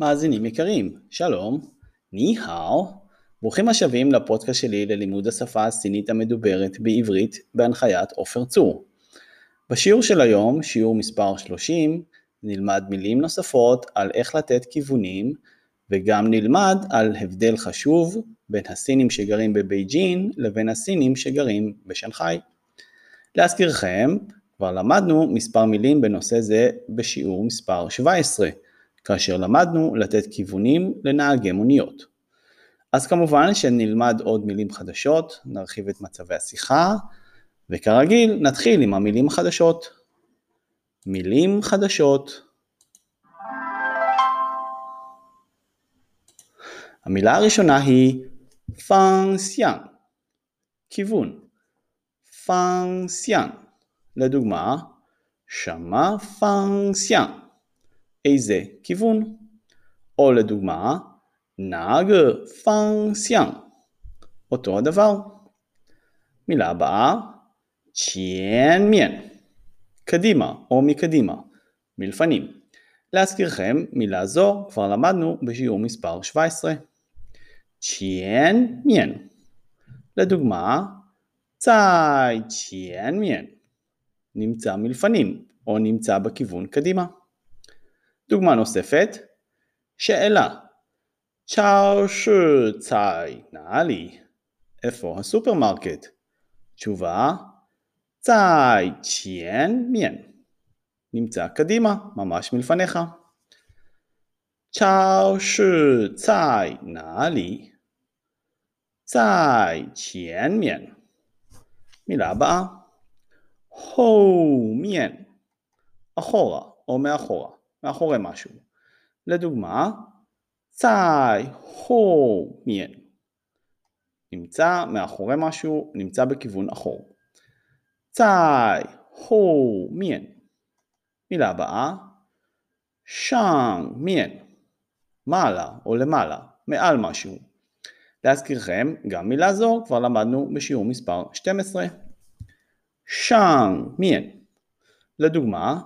מאזינים יקרים, שלום, ני-האו, ברוכים השבים לפודקאסט שלי ללימוד השפה הסינית המדוברת בעברית בהנחיית עופר צור. בשיעור של היום, שיעור מספר 30, נלמד מילים נוספות על איך לתת כיוונים וגם נלמד על הבדל חשוב בין הסינים שגרים בבייג'ין לבין הסינים שגרים בשנגחאי. להזכירכם, כבר למדנו מספר מילים בנושא זה בשיעור מספר 17, כאשר למדנו לתת כיוונים לנהגי מוניות. אז כמובן שנלמד עוד מילים חדשות, נרחיב את מצבי השיחה, וכרגיל נתחיל עם המילים החדשות. מילים חדשות המילה הראשונה היא פאנסיאן, כיוון. פאנסיאן. לדוגמה, שמה פאנסיאן, איזה כיוון. או לדוגמה, נהג פאנסיאן, אותו הדבר. מילה הבאה, צ'יין מיין, קדימה או מקדימה, מלפנים. להזכירכם, מילה זו כבר למדנו בשיעור מספר 17. צ'יין מיין. לדוגמה, 在前面. נמצא מלפנים או נמצא בכיוון קדימה. דוגמה נוספת, שאלה, צ'או שי צאי נעלי, איפה הסופרמרקט? תשובה, 在前面, נמצא קדימה, ממש מלפניך. צ'או שי צאי נעלי, צאי צ'יין מיין. מילה הבאה, הו מיין, אחורה או מאחורה. מאחורי משהו. לדוגמה, צאי, חו, מיין. נמצא מאחורי משהו, נמצא בכיוון אחור. צאי, חו, מיין. מילה הבאה, שאנג, מיין. מעלה או למעלה, מעל משהו. להזכירכם, גם מילה זו כבר למדנו בשיעור מספר 12. שאנג, מיין. לדוגמה,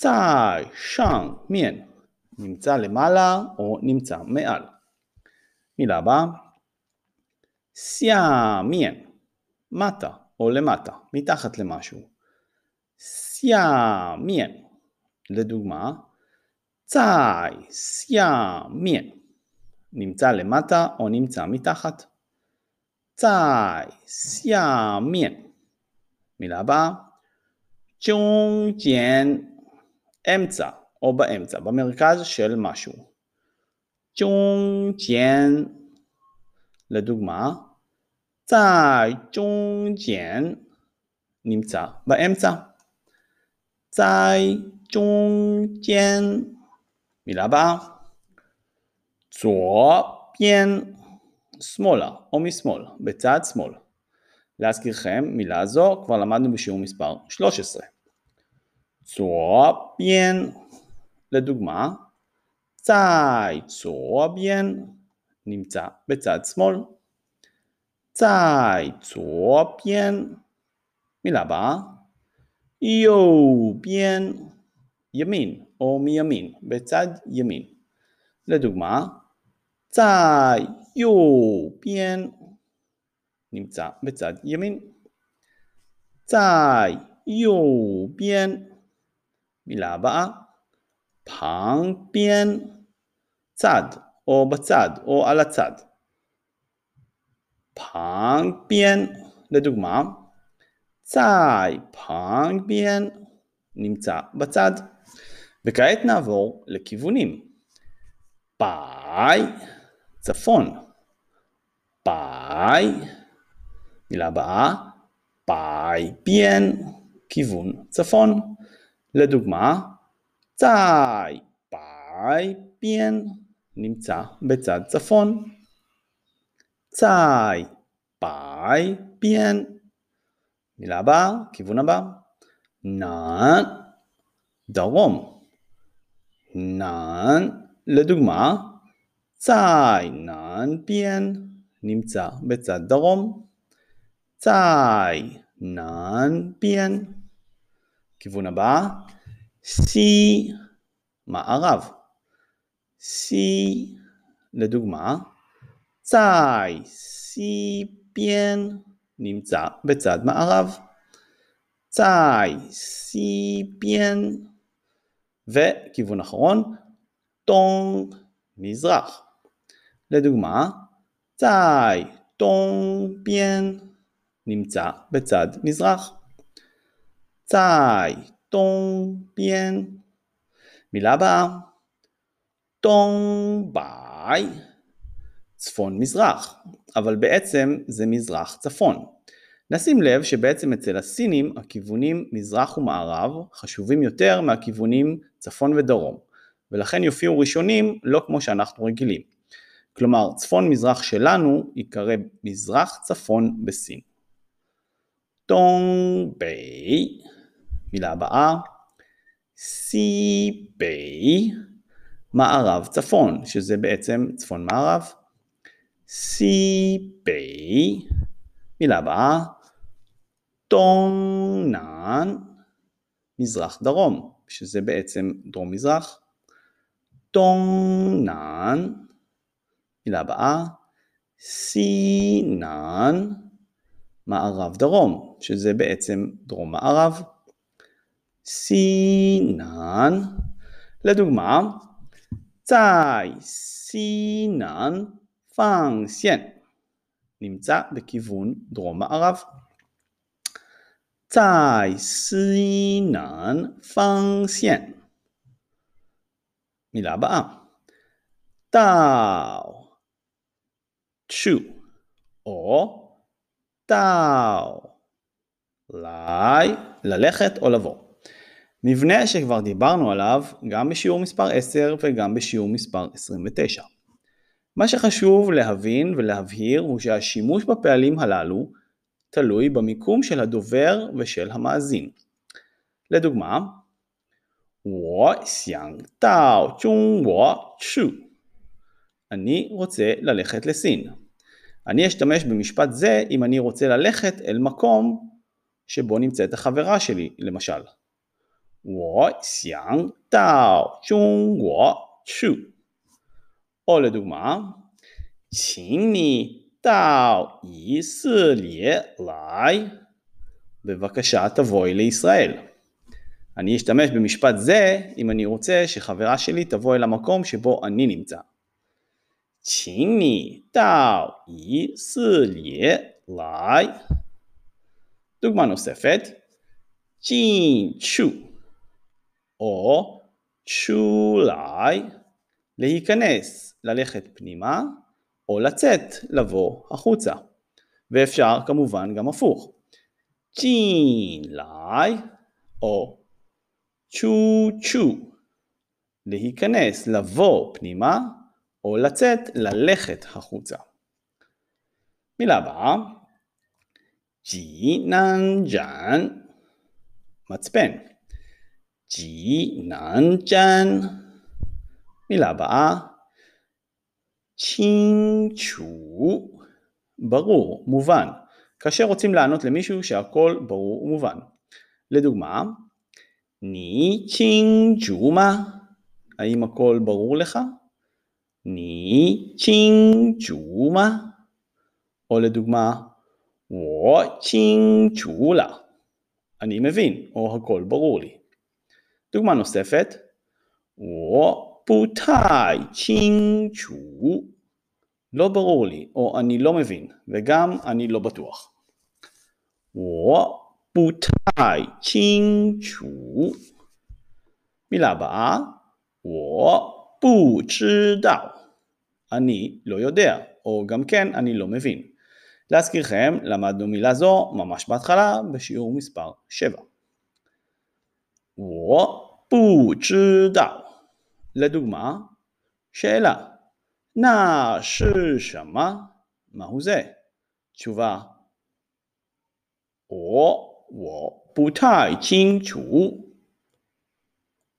צאי שאנג מיין נמצא למעלה או נמצא מעל. מילה הבאה, סיה מיין מטה או למטה, מתחת למשהו. סיה מיין לדוגמה, צאי סיה מיין נמצא למטה או נמצא מתחת. צאי סיה מיין מילה הבאה צ'ונג ג'יין אמצע או באמצע, במרכז של משהו. צ'ונג ג'יין לדוגמה צאי צ'ונג ג'יין נמצא באמצע. צאי צ'ונג ג'יין מילה הבאה 左边 שמאלה או משמאל, בצד שמאל. להזכירכם, מילה זו כבר למדנו בשיעור מספר 13. 左边 לדוגמה, צאי צורביין נמצא בצד שמאל. צאי צורביין, מילה הבאה, יוביין, ימין או מימין, בצד ימין. לדוגמה, צאי יוביין נמצא בצד ימין. צאי יוביין מילה הבאה, פאנג פיאן, צד או בצד או על הצד. 旁边, לדוגמה, 在旁边, נמצא בצד. וכעת נעבור לכיוונים. 北, צפון. 北, מילה הבאה, 北边, כיוון צפון. לדוגמה, צאי פאי ביאן נמצא בצד צפון. צאי פאי ביאן. מילה הבאה, כיוון הבא. נען דרום. נען לדוגמה, צאי נען ביאן נמצא בצד דרום. צאי נען ביאן. כיוון הבא, סי מערב. 西 לדוגמה, צאי, סי ביין, נמצא בצד מערב. צאי, סי ביין, וכיוון אחרון, טונג, מזרח. לדוגמה, 在东边, נמצא בצד מזרח. 在东边. מילה הבאה, 东北, צפון מזרח, אבל בעצם זה מזרח צפון. נשים לב שבעצם אצל הסינים הכיוונים מזרח ומערב חשובים יותר מהכיוונים צפון ודרום, ולכן יופיעו ראשונים לא כמו שאנחנו רגילים. כלומר, צפון מזרח שלנו ייקרא מזרח צפון בסין. 东北, מילה הבאה, 西北, מערב צפון, שזה בעצם צפון מערב. 西北, מילה הבאה, 东南, מזרח דרום, שזה בעצם דרום מזרח. 东南, מילה הבאה, 西南, מערב דרום, שזה בעצם דרום מערב. 西南. לדוגמה, 在西南方向, נמצא בכיוון דרום-מערב. צאי סינן פאנגסיין. מילה הבאה. טאו צ'ו או טאו. לי, ללכת או לבוא. מבנה שכבר דיברנו עליו גם בשיעור מספר 10 וגם בשיעור מספר 29. מה שחשוב להבין ולהבהיר הוא שהשימוש בפעלים הללו תלוי במיקום של הדובר ושל המאזין. לדוגמה, 我想到中国去. אני רוצה ללכת לסין. אני אשתמש במשפט זה אם אני רוצה ללכת אל מקום שבו נמצאת החברה שלי, למשל. 我想到中国去。או לדוגמה, 请你到以色列来. בבקשה תבואי לישראל. אני אשתמש במשפט זה אם אני רוצה שחברה שלי תבוא אל המקום שבו אני נמצא. 请你到以色列来. דוגמה נוספת, 进去 או צ'ולאי, להיכנס, ללכת פנימה, או לצאת, לבוא החוצה. ואפשר כמובן גם הפוך. צ'ינלאי, או צ'ו צ'ו, להיכנס, לבוא פנימה, או לצאת, ללכת החוצה. מילה הבאה, ג'י נן ג'אן, מצפן. 济南站 מילה הבאה, 清楚 ברור, מובן, כאשר רוצים לענות למישהו שהכל ברור ומובן. לדוגמה, 你清楚吗? האם הכל ברור לך? 你清楚吗? או לדוגמה, 我清楚了. אני מבין, או הכל ברור לי. דוגמה נוספת, 我不太清楚 לא ברור לי, או אני לא מבין, וגם אני לא בטוח. 我不太清楚 מילה הבאה, 我不知道 אני לא יודע, או גם כן אני לא מבין. להזכירכם, למדנו מילה זו ממש בהתחלה בשיעור מספר 7. 我 不知道. לדוגמה, שאלה, 那是什么? מהו זה? תשובה, 我我不太清楚.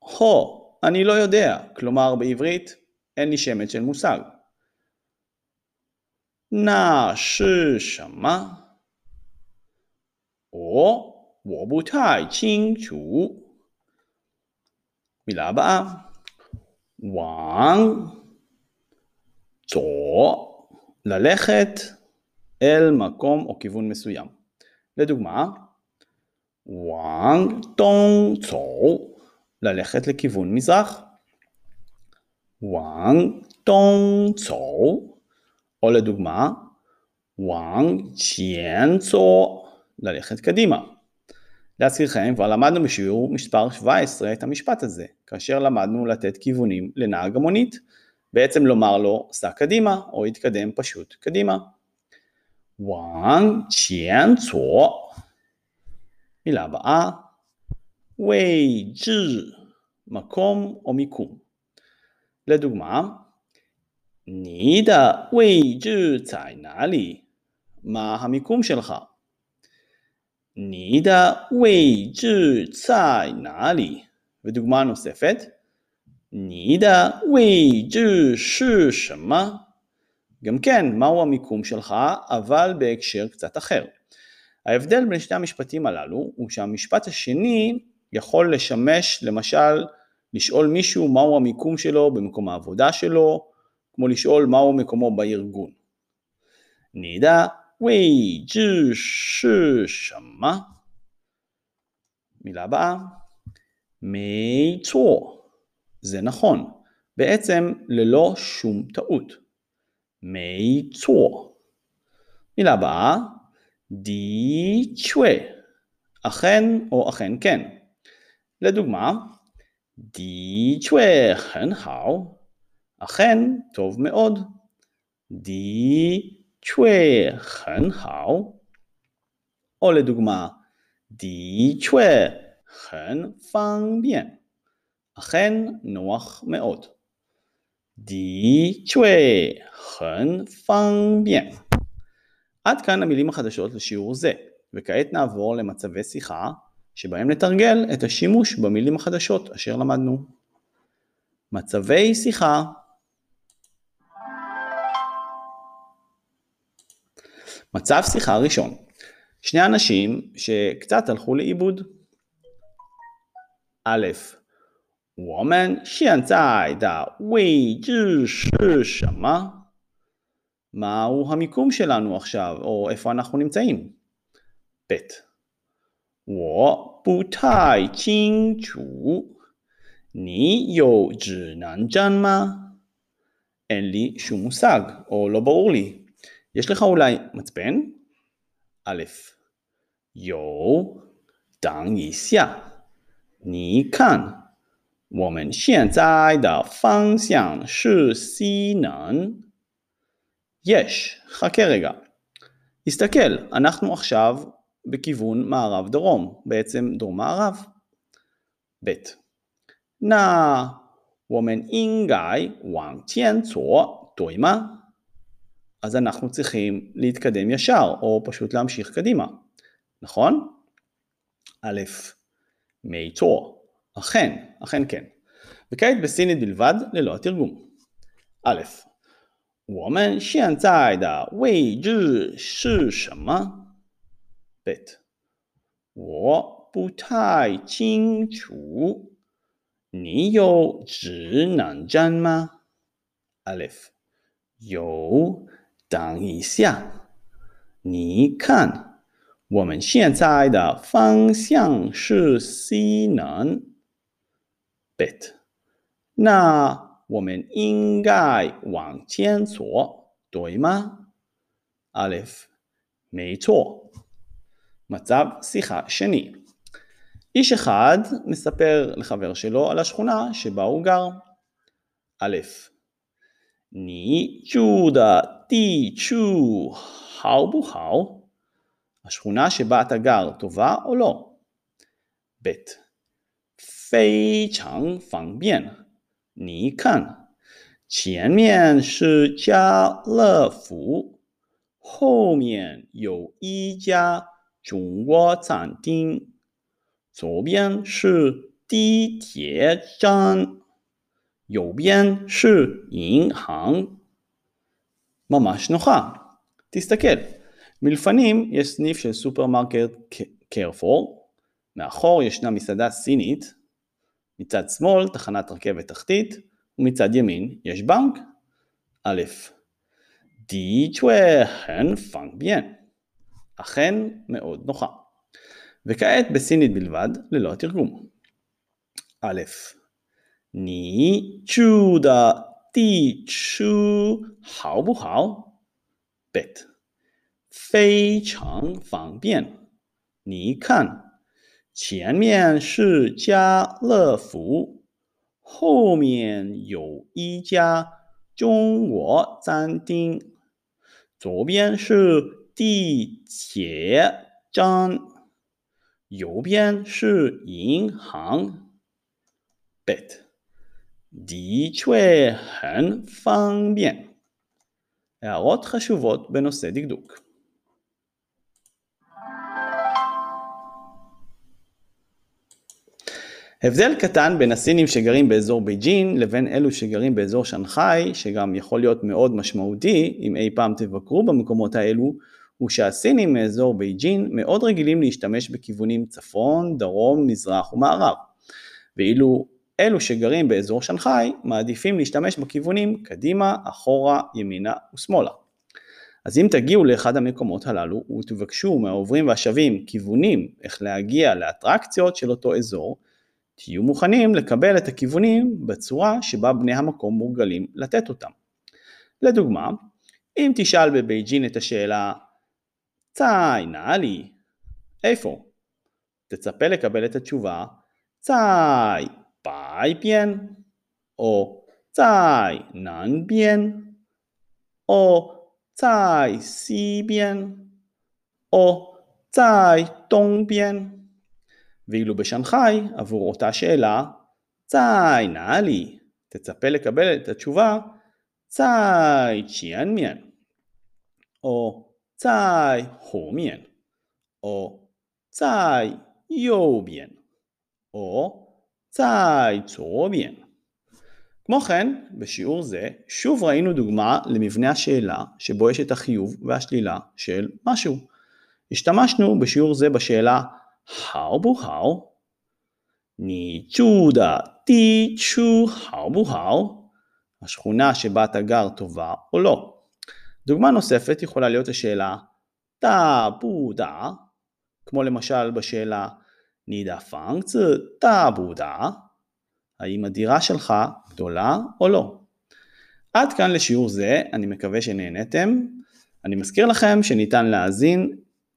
הו, אני לא יודע, כלומר בעברית אין לי שמץ של מושג. 那是什么？我我不太清楚。 מילה הבאה, 往左, ללכת אל מקום או כיוון מסוים. לדוגמה, וואנג דונג צור, ללכת לכיוון מזרח. וואנג דונג צור, או לדוגמה, וואנג צ'יין צור, ללכת קדימה. להזכירכם, כבר למדנו בשיעור מספר 17 את המשפט הזה, כאשר למדנו לתת כיוונים לנהג המונית, בעצם לומר לו סע קדימה, או התקדם פשוט קדימה. וואן ציאן צו. מילה הבאה, ווי ג'י, מקום או מיקום. לדוגמה, נידה ווי ג'י צאי נעלי, מה המיקום שלך? 你的位置在哪里? ודוגמה נוספת, 你的位置是什么? גם כן, מהו המיקום שלך, אבל בהקשר קצת אחר. ההבדל בין שני המשפטים הללו הוא שהמשפט השני יכול לשמש למשל לשאול מישהו מהו המיקום שלו במקום העבודה שלו, כמו לשאול מהו מקומו בארגון. 你的 位置是什么? מילה הבאה, 没错, זה נכון, בעצם ללא שום טעות. 没错. מילה הבאה, 的确, אכן או אכן כן. לדוגמה, 的确很好, אכן טוב מאוד. 的 确很好. או לדוגמה, 的确很方便. אכן נוח מאוד. 的确很方便. עד כאן המילים החדשות לשיעור זה, וכעת נעבור למצבי שיחה שבהם נתרגל את השימוש במילים החדשות אשר למדנו. מצבי שיחה מצב שיחה ראשון שני אנשים שקצת הלכו לאיבוד. א', 我们现在的位置是什么? מהו המיקום שלנו עכשיו, או איפה אנחנו נמצאים? ב' 我不太清楚，你有指南针吗? אין לי שום מושג, או לא ברור לי. יש לך אולי מצפן? א', 有，等一下，你看。我们现在的方向是西南. יש, חכה רגע. הסתכל, אנחנו עכשיו בכיוון מערב-דרום, בעצם דרום-מערב. ב. 那我们应该往前走，对吗? אז אנחנו צריכים להתקדם ישר, או פשוט להמשיך קדימה. נכון? א', 没错. אכן, אכן כן. וכעת בסינית בלבד ללא התרגום. א', 我们现在的位置是什么？b. 我不太清楚。你有指南针吗？Alif，有。 等一下，你看，我们现在的方向是西南。Bet，那我们应该往前走，对吗？Aleph，没错。מצב שיחה שני איש אחד מספר לחבר שלו על השכונה שבה הוא גר. א', 你住的 地处好不好? השכונה שבה אתה גר טובה או לא? ב. 非常方便。你看，前面是家乐福，后面有一家中国餐厅，左边是地铁站，右边是银行。 ממש נוחה. תסתכל, מלפנים יש סניף של סופרמרקט קרפור, מאחור ישנה מסעדה סינית, מצד שמאל תחנת רכבת תחתית, ומצד ימין יש בנק. א', די צ'ווה הן פאנג ביין. אכן מאוד נוחה. וכעת בסינית בלבד, ללא התרגום. א', ני צ'ו 地出好不好 bit. 非常方便。你看前面是家乐福后面有一家中国餐厅。左边是地铁站右边是银行。Bit. 的确很方便。הערות חשובות בנושא דקדוק. הבדל קטן בין הסינים שגרים באזור בייג'ין לבין אלו שגרים באזור שנגחאי, שגם יכול להיות מאוד משמעותי אם אי פעם תבקרו במקומות האלו, הוא שהסינים מאזור בייג'ין מאוד רגילים להשתמש בכיוונים צפון, דרום, מזרח ומערב. ואילו אלו שגרים באזור שנגחאי מעדיפים להשתמש בכיוונים קדימה, אחורה, ימינה ושמאלה. אז אם תגיעו לאחד המקומות הללו ותבקשו מהעוברים והשבים כיוונים איך להגיע לאטרקציות של אותו אזור, תהיו מוכנים לקבל את הכיוונים בצורה שבה בני המקום מורגלים לתת אותם. לדוגמה, אם תשאל בבייג'ין את השאלה צאי נאלי, איפה? תצפה לקבל את התשובה צאי פאי ביין, או צאי נאן ביין, או צאי סי ביין, או צאי דונג ביין. ואילו בשנגחאי, עבור אותה שאלה, צאי נאלי, תצפה לקבל את התשובה צאי צ'יאן מיין, או צאי הו מיין, או צאי יו ביין, או צאי צו ביין. כמו כן, בשיעור זה שוב ראינו דוגמה למבנה השאלה שבו יש את החיוב והשלילה של משהו. השתמשנו בשיעור זה בשאלה 好不好？你住的地区好不好? השכונה שבה אתה גר טובה או לא. דוגמה נוספת יכולה להיות השאלה דה בו דה, כמו למשל בשאלה נידה פאנגצ דה בו דה, האם הדירה שלך גדולה או לא. עד כאן לשיעור זה, אני מקווה שנהנתם. אני מזכיר לכם שניתן להאזין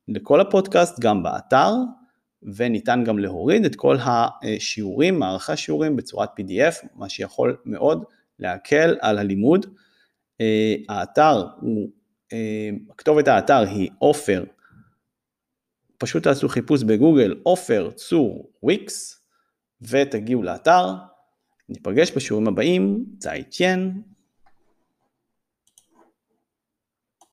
לכל הפודקאסט גם באתר וניתן גם להוריד את כל השיעורים, מערכי השיעורים בצורת PDF, מה שיכול מאוד להקל על הלימוד. אה, האתר הוא, אה, כתובת האתר היא עופר, פשוט תעשו חיפוש בגוגל עופר צור וויקס ותגיעו לאתר. ניפגש בשיעורים הבאים, צאי צ'יין.